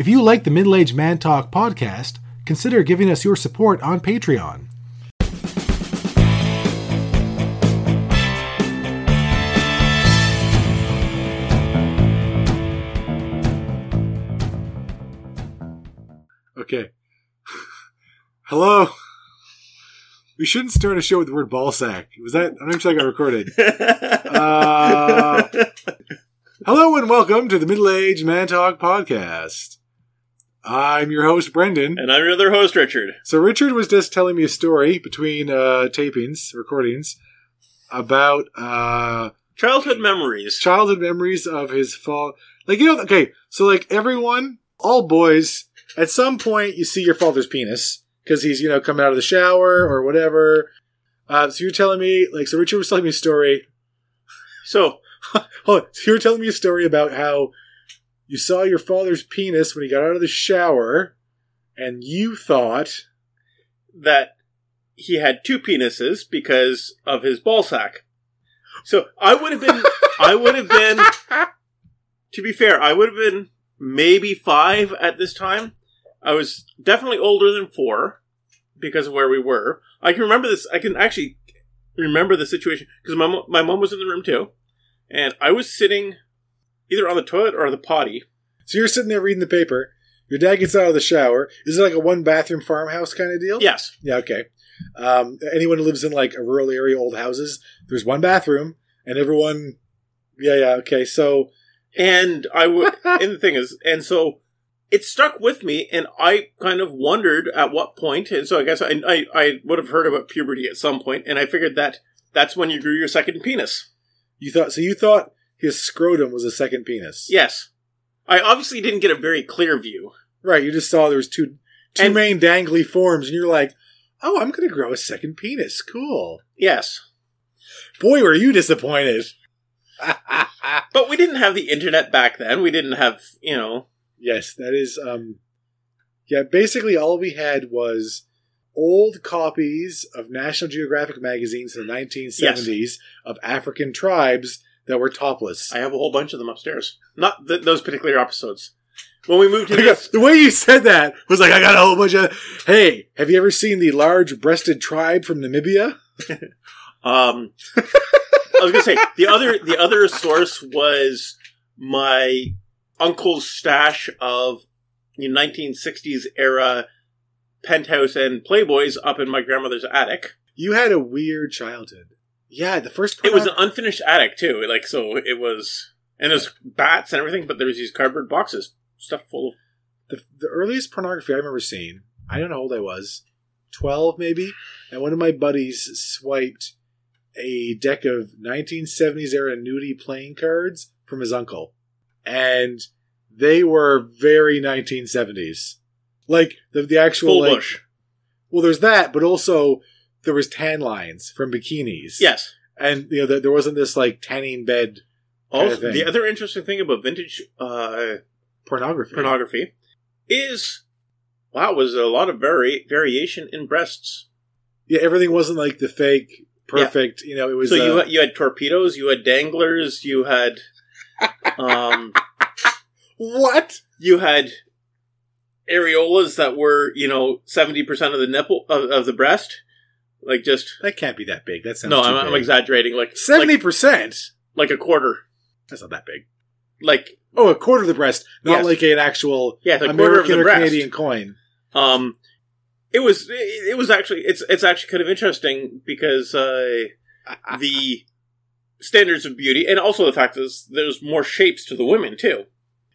If you like the Middle Aged Man Talk podcast, consider giving us your support on Patreon. Okay. Hello. We shouldn't start a show with the word ball sack. Was that? I'm not sure I got recorded. Uh, hello and welcome to the Middle Aged Man Talk podcast. I'm your host, Brendan. and I'm your other host, Richard. So Richard was just telling me a story between uh, tapings, recordings, about uh, Childhood memories. childhood memories of his fall. Like you know, okay, so like everyone, all boys, at some point you see your father's penis because he's you know coming out of the shower or whatever. Uh, so you're telling me, like, so Richard was telling me a story. So, Hold on, so you were telling me a story about how you saw your father's penis when he got out of the shower, and you thought, that he had two penises because of his ball sack. So I would have been, I would have been, to be fair, I would have been maybe five at this time. I was definitely older than four because of where we were. I can remember this. I can actually remember the situation because my mo- my mom was in the room too, and I was sitting either on the toilet or the potty. So you're sitting there reading the paper. Your dad gets out of the shower. Is it like a one bathroom farmhouse kind of deal? Yes, Yeah, okay. Um, anyone who lives in like a rural area, old houses, there's one bathroom, and everyone. Yeah, yeah, okay. So, And I would, and the thing is, and so it stuck with me, and I kind of wondered at what point, and so I guess I, I, I would have heard about puberty at some point, and I figured that that's when you grew your second penis. you thought so? You thought his scrotum was a second penis? Yes. I obviously didn't get a very clear view. Right. You just saw there was two two And- main dangly forms, and you're like, "Oh, I'm going to grow a second penis. Cool." Yes. Boy, were you disappointed. But we didn't have the internet back then. We didn't have, you know, yes, that is. um Yeah, basically all we had was old copies of National Geographic magazines in the 1970s of African tribes that were topless. I have a whole bunch of them upstairs. Not th- those particular episodes. When we moved to I got- the way you said that was like I got a whole bunch of. Hey, have you ever seen the large-breasted tribe from Namibia? Um, I was gonna say the other the other source was my uncle's stash of you know, 1960s era penthouse and Playboys up in my grandmother's attic. You had a weird childhood. Yeah, the first. It was an unfinished attic too, like so it was, and there's bats and everything, but there was these cardboard boxes stuff full of. the, the earliest pornography I remember seeing. I don't know how old I was, twelve maybe, and one of my buddies swiped a deck of 1970s era nudie playing cards from his uncle, and they were very 1970s, like the the actual Full like. bush. Well, there's that, but also there was tan lines from bikinis. Yes. and you know there, there wasn't this like tanning bed Also, the other interesting thing about vintage uh, pornography. pornography is, wow, was a lot of vari- variation in breasts. yeah, everything wasn't like the fake perfect. You know, it was. So uh, you had, you had torpedoes, you had danglers, you had um, what? you had areolas that were you know seventy percent of the nipple of, of the breast, like just That can't be that big. That sounds no, I'm, I'm exaggerating, like Seventy like, percent. like a quarter, That's not that big. like Oh, a quarter of the breast, not Yes. like an actual yeah, the quarter of American the or breast. Canadian coin. Um, it was it, it was actually it's it's actually kind of interesting because uh, the standards of beauty and also the fact is there's more shapes to the women too.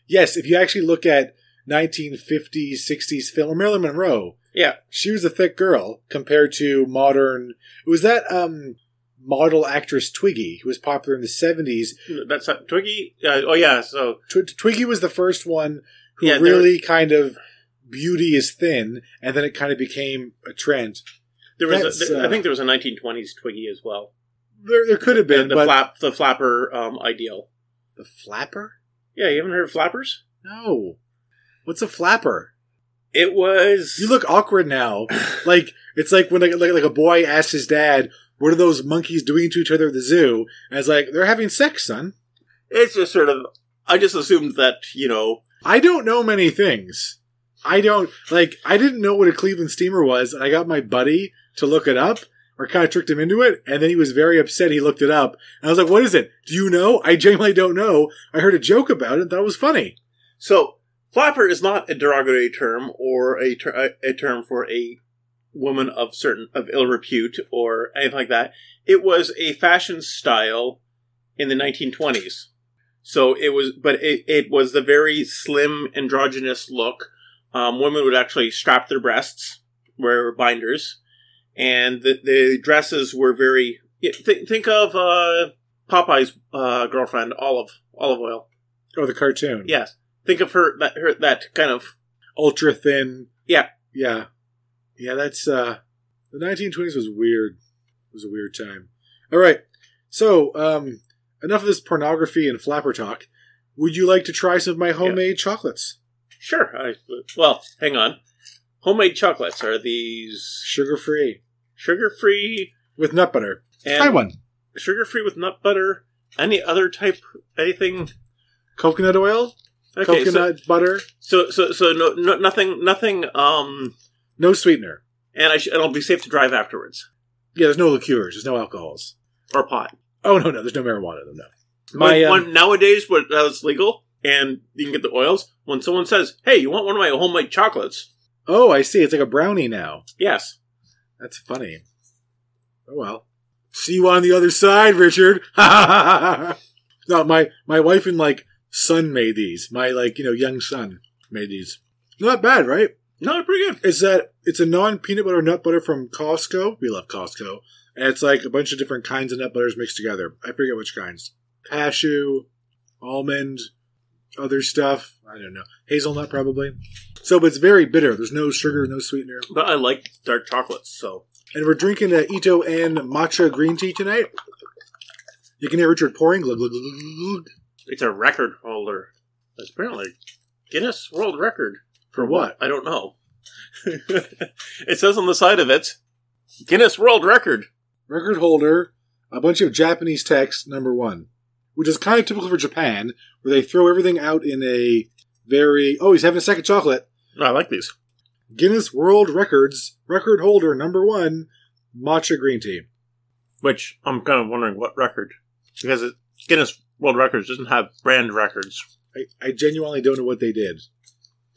Yes, if you actually look at 1950s, 60s film, Marilyn Monroe, Yeah, she was a thick girl compared to modern. Was that um model actress Twiggy, who was popular in the 70s? that's not Twiggy. Uh, oh yeah, so Tw- Twiggy was the first one who Yeah, really kind of beauty is thin, and then it kind of became a trend. there was a, uh, I think there was a 1920s Twiggy as well. There, there could have The, been, the but flap the flapper um, ideal. the flapper? Yeah, you haven't heard of flappers? No. What's a flapper? It was You look awkward now. like it's like when like, like, like a boy asks his dad, "What are those monkeys doing to each other at the zoo?" And it's like they're having sex, son. It's just sort of. I just assumed that you know I don't know many things. I don't like. I didn't know what a Cleveland steamer was, and I got my buddy to look it up, or kind of tricked him into it, and then he was very upset. He looked it up, and I was like, "What is it? Do you know?" I genuinely don't know. I heard a joke about it. That was funny. So, flapper is not a derogatory term or a, ter- a term for a woman of certain of ill repute or anything like that. It was a fashion style in the 1920s. So it was, but it, it was the very slim androgynous look. Um, women would actually strap their breasts, wear binders, and the, the dresses were very. Th- think of uh, Popeye's uh, girlfriend, Olive Olive Oyl. Oh, the cartoon. Yes, think of her that her that kind of ultra thin. Yeah. Yeah. Yeah, that's uh the 1920s was weird. It was a weird time. All right. So, um enough of this pornography and flapper talk. Would you like to try some of my homemade chocolates? Sure. I, well, hang on. Homemade chocolates are these Sugar free sugar free with nut butter. and Try one. sugar free with nut butter. Any other type? Anything? Coconut oil, Okay, coconut butter, so so so, so no, no nothing nothing. Um, no sweetener. and I sh- it'll be safe to drive afterwards Yeah, there's no liqueurs, there's no alcohols. or pot. Oh no, no, there's no marijuana in them. No. My, My um, when, nowadays, when that's legal and you can get the oils, when someone says, "Hey, you want one of my homemade chocolates?" oh, I see. It's like a brownie now. Yes. That's funny. Oh well. See you on the other side, Richard. no, my my wife and like son made these. My like you know young son made these. Not bad, right? No, pretty good. It's that it's a non peanut butter nut butter from Costco. We love Costco, and it's like a bunch of different kinds of nut butters mixed together. I forget which kinds. Cashew, almond, other stuff. I don't know. Hazelnut probably. So, but it's very bitter. There's no sugar, no sweetener. But I like dark chocolates, so And we're drinking a Ito En matcha green tea tonight. You can hear Richard pouring. Glug, glug, glug, glug, glug. It's a record holder. It's apparently Guinness World Record. For what? I don't know. it says on the side of it, Guinness World Record. Record holder, a bunch of Japanese text, number one. Which is kind of typical for Japan, where they throw everything out in a very. Oh, he's having a second chocolate. I like these. Guinness World Records, record holder, number one, matcha green tea. Which I'm kind of wondering what record. Because it, Guinness World Records doesn't have brand records. I, I genuinely don't know what they did.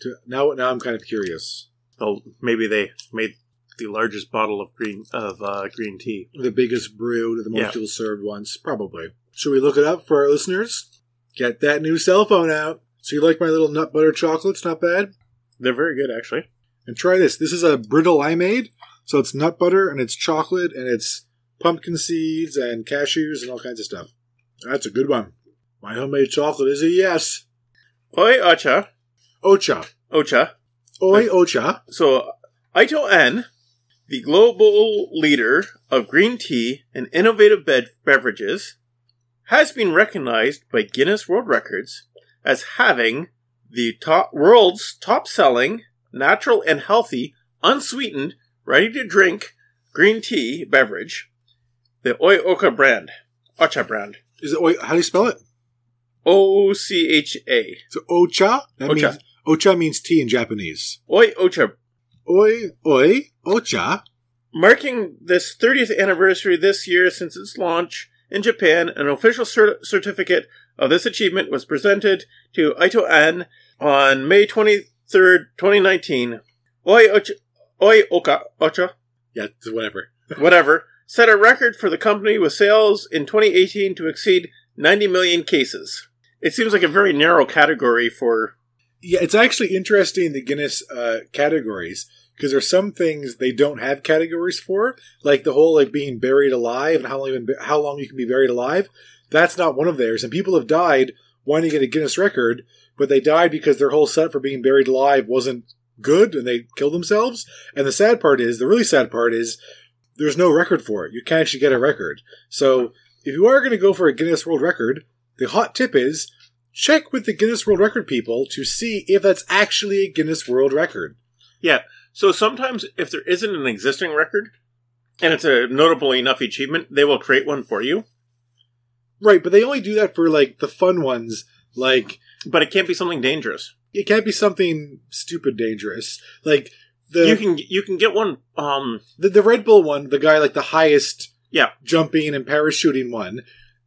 To, now, now I'm kind of curious. So maybe they made the largest bottle of green of uh, green tea. The biggest brewed, the most Yeah. people served once, probably. Should we look it up for our listeners? Get that new cell phone out. So you like my little nut butter chocolates? Not bad. They're very good, actually. And try this. This is a brittle I made. So it's nut butter and it's chocolate and it's pumpkin seeds and cashews and all kinds of stuff. That's a good one. My homemade chocolate is a yes. Oi Ocha. Ocha. Ocha. Oi, Ocha. So, Ito En, the global leader of green tea and innovative bed- beverages, has been recognized by Guinness World Records as having the top, world's top-selling, natural and healthy, unsweetened, ready-to-drink green tea beverage, the Oi Ocha brand, Ocha brand, Is it, oi, how do you spell it? O C H A, So Ocha? That Ocha. means Ocha means tea in Japanese. Oi Ocha Oi, oi, Ocha. Marking this 30th anniversary this year since its launch in Japan, an official cer- certificate of this achievement was presented to Ito En on May 23rd, 2019. Oi, Ocha, Oi Oka, Ocha, Yeah, whatever. whatever, set a record for the company with sales in 2018 to exceed 90 million cases. It seems like a very narrow category for. Yeah, it's actually interesting the Guinness uh, categories because there's some things they don't have categories for, like the whole like being buried alive and how long how long you can be buried alive. That's not one of theirs, and people have died wanting to get a Guinness record, but they died because their whole set for being buried alive wasn't good, and they killed themselves. And the sad part is, the really sad part is, there's no record for it. You can't actually get a record. So if you are going to go for a Guinness World Record, the hot tip is check with the Guinness World Record people to see if that's actually a Guinness World Record. Yeah, so sometimes if there isn't an existing record, and it's a notable enough achievement, they will create one for you. Right, but they only do that for like the fun ones, like But it can't be something dangerous. it can't be something stupid dangerous. Like the you can you can get one. Um, the, the Red Bull one, the guy like the highest Yeah. jumping and parachuting one.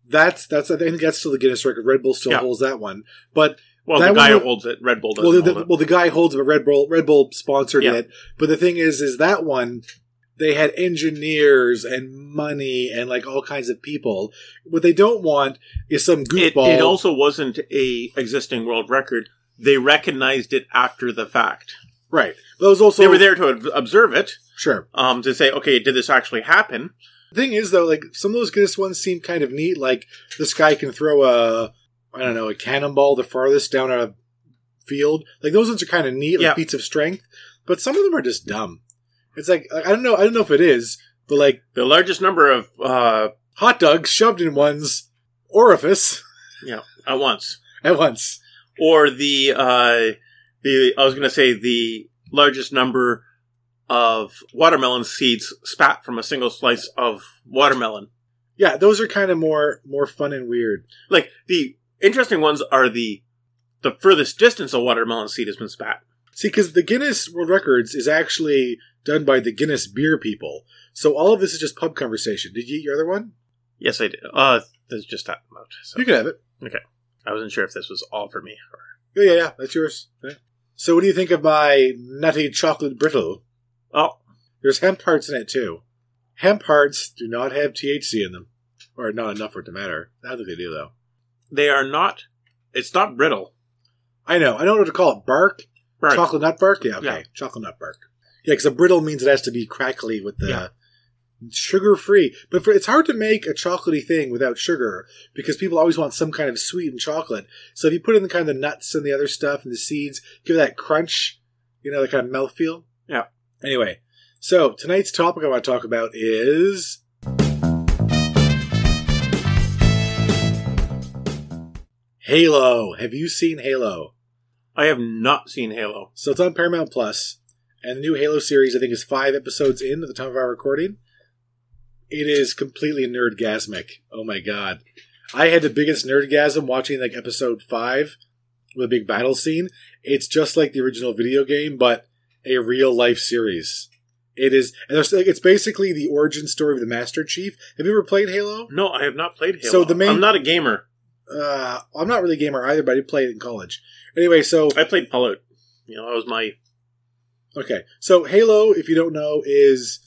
That's that's I think that's still the Guinness record. Red Bull still Yeah. holds that one, but well, That the guy one who would- holds it, Red Bull doesn't well, the, hold it. well, the guy holds it. but Red Bull Red Bull sponsored Yeah. it. But the thing is, is that one they had engineers and money and like all kinds of people. What they don't want is some It, goofball. it also wasn't a existing world record. They recognized it after the fact. Right. That was also they were there to observe it, Sure. um, to say, okay, did this actually happen? The thing is, though, like some of those Guinness ones seem kind of neat. Like this guy can throw a, I don't know, a cannonball the farthest down a field. Like those ones are kind of neat, like Yeah. feats of strength. But some of them are just dumb. It's like I don't know. I don't know if it is, but like The largest number of uh, hot dogs shoved in one's orifice you know, at once, at once. or the uh, the I was going to say the largest number of watermelon seeds spat from a single slice of watermelon. Yeah, those are kind of more more fun and weird. Like the interesting ones are the the furthest distance a watermelon seed has been spat. See, because the Guinness World Records is actually done by the Guinness beer people. So all of this is just pub conversation. Did you eat your other one? Yes, I did. Uh, there's just that amount. So You can have it. Okay, I wasn't sure if this was all for me. Or... Yeah, yeah, yeah. That's yours. Yeah. So what do you think of my nutty chocolate brittle? Oh, There's hemp hearts in it too. Hemp hearts do not have THC in them, or not enough for it to matter. I don't think they do though. they are not. It's not brittle. I know. I don't know what to call it. Bark, Right. chocolate nut bark. Yeah, okay, Yeah. chocolate nut bark. Yeah, because a brittle means it has to be crackly with the Yeah. Sugar free. But for, it's hard to make a chocolatey thing without sugar because people always want some kind of sweet sweetened chocolate. So if you put in the kind of the nuts and the other stuff and the seeds, give it that crunch, you know, that kind of mouthfeel. Yeah. Anyway, so tonight's topic I want to talk about is Halo. Have you seen Halo? I have not seen Halo. So it's on Paramount Plus, and the new Halo series I think is five episodes in at the time of our recording. It is completely nerdgasmic. Oh my god. I had the biggest nerdgasm watching like episode five with a big battle scene. It's just like the original video game, but a real life series. It is, and there's, like, it's basically the origin story of the Master Chief. Have you ever played Halo? No, I have not played Halo. So the main- I'm not a gamer. Uh, I'm not really a gamer either, but I did play it in college. Anyway, so I played Fallout. You know, that was my. Okay, so Halo, if you don't know, is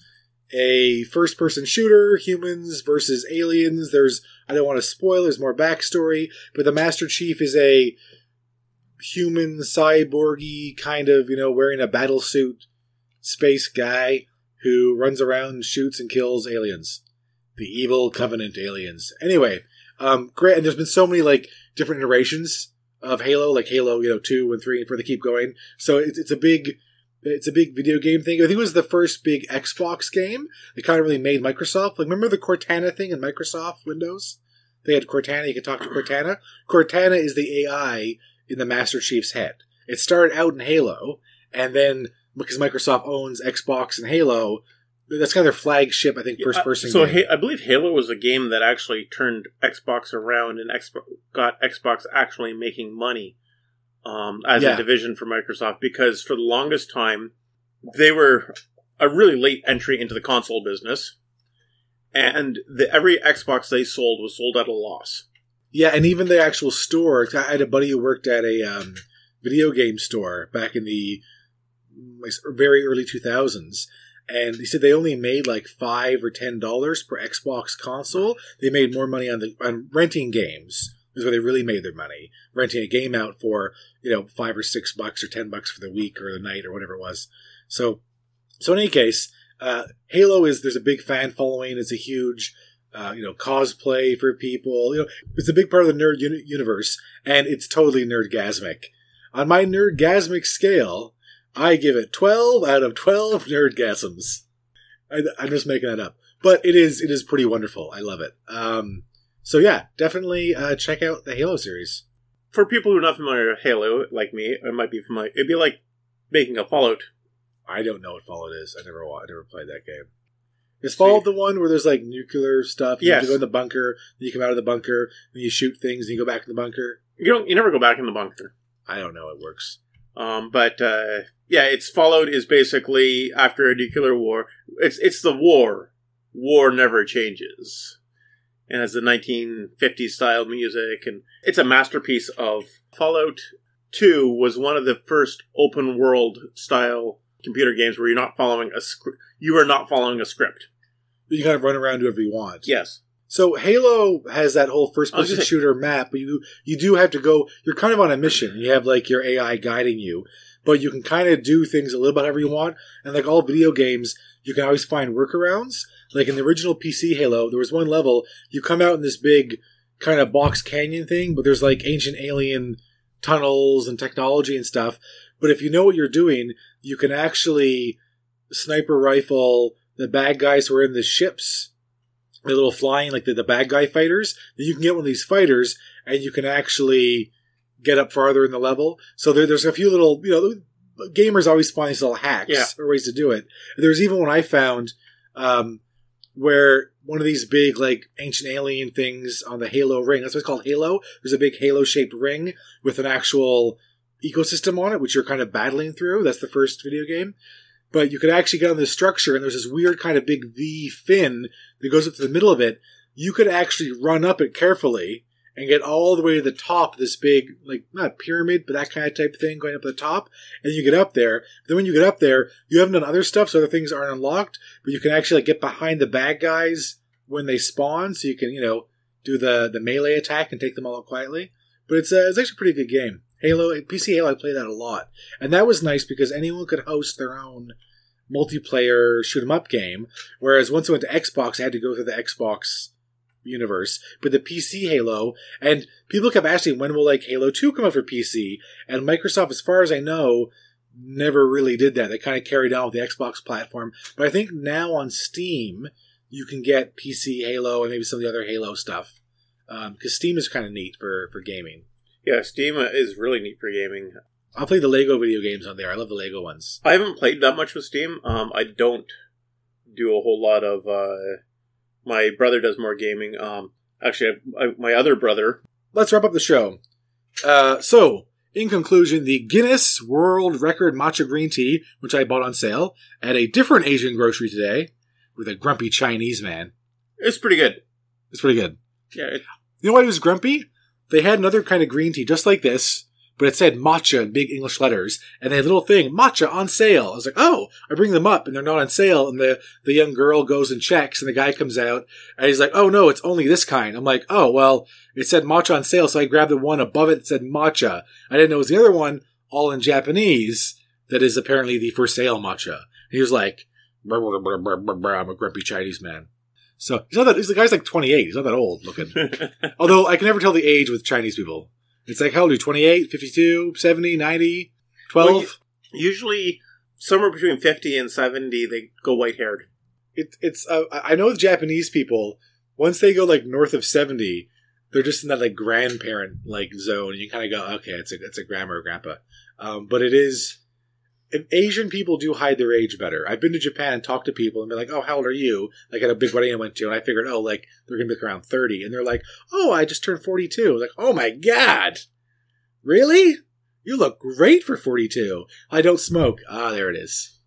a first person shooter, humans versus aliens. There's, I don't want to spoil, there's more backstory, but the Master Chief is a human cyborgy kind of, you know, wearing a battle suit space guy who runs around shoots and kills aliens. The evil Covenant aliens. Anyway, um, great, and there's been so many, like, different iterations of Halo, like Halo, you know, 2 and 3 and 4, they keep going. So it's, it's a big, it's a big video game thing. I think it was the first big Xbox game that kind of really made Microsoft. Like, remember the Cortana thing in Microsoft Windows? They had Cortana. You could talk to Cortana. Cortana is the AI in the Master Chief's head. It started out in Halo, and then because Microsoft owns Xbox and Halo, that's kind of their flagship, I think, first person. So game. Ha- I believe Halo was a game that actually turned Xbox around and Xbox got Xbox actually making money um, as Yeah. a division for Microsoft because for the longest time they were a really late entry into the console business, and the, every Xbox they sold was sold at a loss. Yeah, and even the actual store. I had a buddy who worked at a um, video game store back in the very early 2000s. And he said they only made like five or ten dollars per Xbox console. They made more money on the on renting games. Is where they really made their money. Renting a game out for you know five or six bucks or ten bucks for the week or the night or whatever it was. So, so in any case, uh, Halo is there's a big fan following. It's a huge uh, you know, cosplay for people. You know, it's a big part of the nerd uni- universe, and it's totally nerdgasmic. On my nerdgasmic scale, I give it twelve out of twelve nerdgasms. I, I'm just making that up, but it is it is pretty wonderful. I love it. Um, so yeah, definitely uh, check out the Halo series. For people who are not familiar with Halo, like me, it might be familiar. It'd be like making a Fallout. I don't know what Fallout is. I never I never played that game. Is Fallout the one where there's like nuclear stuff? You have to go in the bunker, then you come out of the bunker, then you shoot things, and you go back in the bunker. You don't. You never go back in the bunker. I don't know. It works. Um, but uh, yeah, it's Fallout is basically after a nuclear war. It's it's the war. War never changes, and has the 1950s style music, and it's a masterpiece of Fallout. Two was one of the first open world style computer games where you're not following a script. You are not following a script. You kind of run around do whatever you want. Yes. So Halo has that whole first person shooter map, but you you do have to go. You're kind of on a mission. You have like your AI guiding you, but you can kind of do things a little bit however you want. And like all video games, you can always find workarounds. Like in the original PC Halo, there was one level you come out in this big kind of box canyon thing, but there's like ancient alien tunnels and technology and stuff. But if you know what you're doing, you can actually sniper rifle the bad guys who are in the ships the little flying like the, the bad guy fighters then you can get one of these fighters and you can actually get up farther in the level so there, there's a few little you know gamers always find these little hacks Yeah. or ways to do it there's even one i found um, where one of these big like ancient alien things on the halo ring that's what's called halo? There's a big halo shaped ring with an actual ecosystem on it which you're kind of battling through. That's the first video game. But you could actually get on this structure and there's this weird kind of big v fin that goes up to the middle of it, you could actually run up it carefully and get all the way to the top of this big, like, not pyramid, but that kind of type of thing going up to the top. And you get up there. Then when you get up there, you haven't done other stuff, so other things aren't unlocked, but you can actually like, get behind the bad guys when they spawn, so you can, you know, do the, the melee attack and take them all out quietly. But it's, uh, it's actually a pretty good game. Halo, PC Halo, I play that a lot. And that was nice because anyone could host their own multiplayer shoot 'em up game. Whereas once I went to Xbox, I had to go through the Xbox universe. But the PC Halo, and people kept asking when will like Halo 2 come out for PC? And Microsoft, as far as I know, never really did that. They kind of carried on with the Xbox platform. But I think now on Steam, you can get PC Halo and maybe some of the other Halo stuff. Because Steam is kind of neat for, for gaming. Yeah, Steam is really neat for gaming. I'll play the Lego video games on there. I love the Lego ones. I haven't played that much with Steam. Um, I don't do a whole lot of. Uh, my brother does more gaming. Um, actually, I, I, my other brother. let's wrap up the show. Uh, so, in conclusion, the Guinness World Record Matcha Green Tea, which I bought on sale at a different Asian grocery today with a grumpy Chinese man. It's pretty good. It's pretty good. Yeah, it, You know why he was grumpy? They had another kind of green tea just like this, but it said matcha in big English letters, and they had a little thing, matcha on sale. I was like, oh, I bring them up, and they're not on sale, and the, the young girl goes and checks, and the guy comes out, and he's like, oh no, it's only this kind. I'm like, oh, well, it said matcha on sale, so I grabbed the one above it that said matcha. I didn't know it was the other one, all in Japanese, that is apparently the for sale matcha. And he was like, "Brr, brr, brr, brr, brr, brr, I'm a grumpy Chinese man. So he's not that. He's the guy's like 28. He's not that old looking. Although I can never tell the age with Chinese people. It's like, how old are you? 28, 52, 70, 90, 12? Well, usually somewhere between fifty and seventy, they go white haired. it, it's, uh, I know with Japanese people, once they go like north of 70, they're just in that like grandparent like zone. You kind of go, okay, it's a, it's a grandma or grandpa. Um, but it is, Asian people do hide their age better. I've been to Japan and talked to people and been like, oh, how old are you? Like at a big wedding I went to, and I figured, oh, like they're going to be around 30. And they're like, oh, I just turned 42. I was like, oh my God. Really? You look great for 42. I don't smoke. Ah, there it is.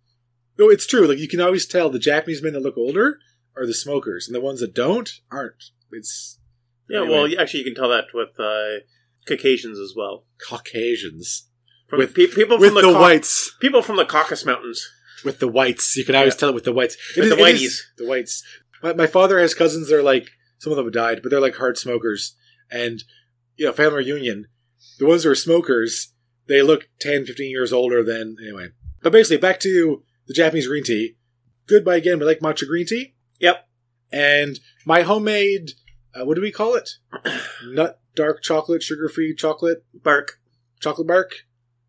No, it's true. Like you can always tell the Japanese men that look older are the smokers, and the ones that don't aren't. It's Yeah, Anyway. well, actually, you can tell that with uh, Caucasians as well. Caucasians From With- pe- people with from the, the, Cau- whites. people from the Caucasus Mountains. With the whites, you can always Yeah. tell it with the whites. It With is- the is- whiteys. the whites. My, my father has cousins. They're like some of them have died, but they're like hard smokers. And you know, family reunion. The ones who are smokers, they look 10, 15 years older than anyway. But basically, back to the Japanese green tea. Goodbye again. We like matcha green tea. Yep. And my homemade, uh, what do we call it? Nut dark chocolate, sugar free chocolate, Bark. chocolate bark.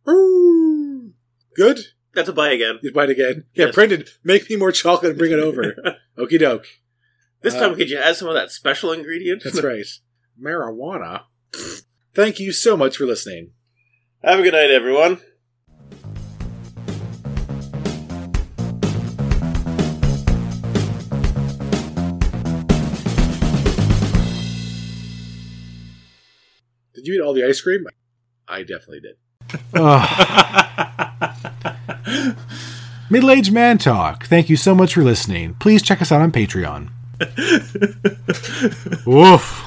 Ooh. Good. That's a buy again. You buy bite again. Yeah, Yes. Brendan, make me more chocolate and bring it over. Okie doke. This time, Uh, time, could you add some of that special ingredient? That's right. Marijuana. Thank you so much for listening. Have a good night, everyone. Did you eat all the ice cream? I definitely did oh. Middle aged man talk. Thank you so much for listening. Please check us out on Patreon. Woof.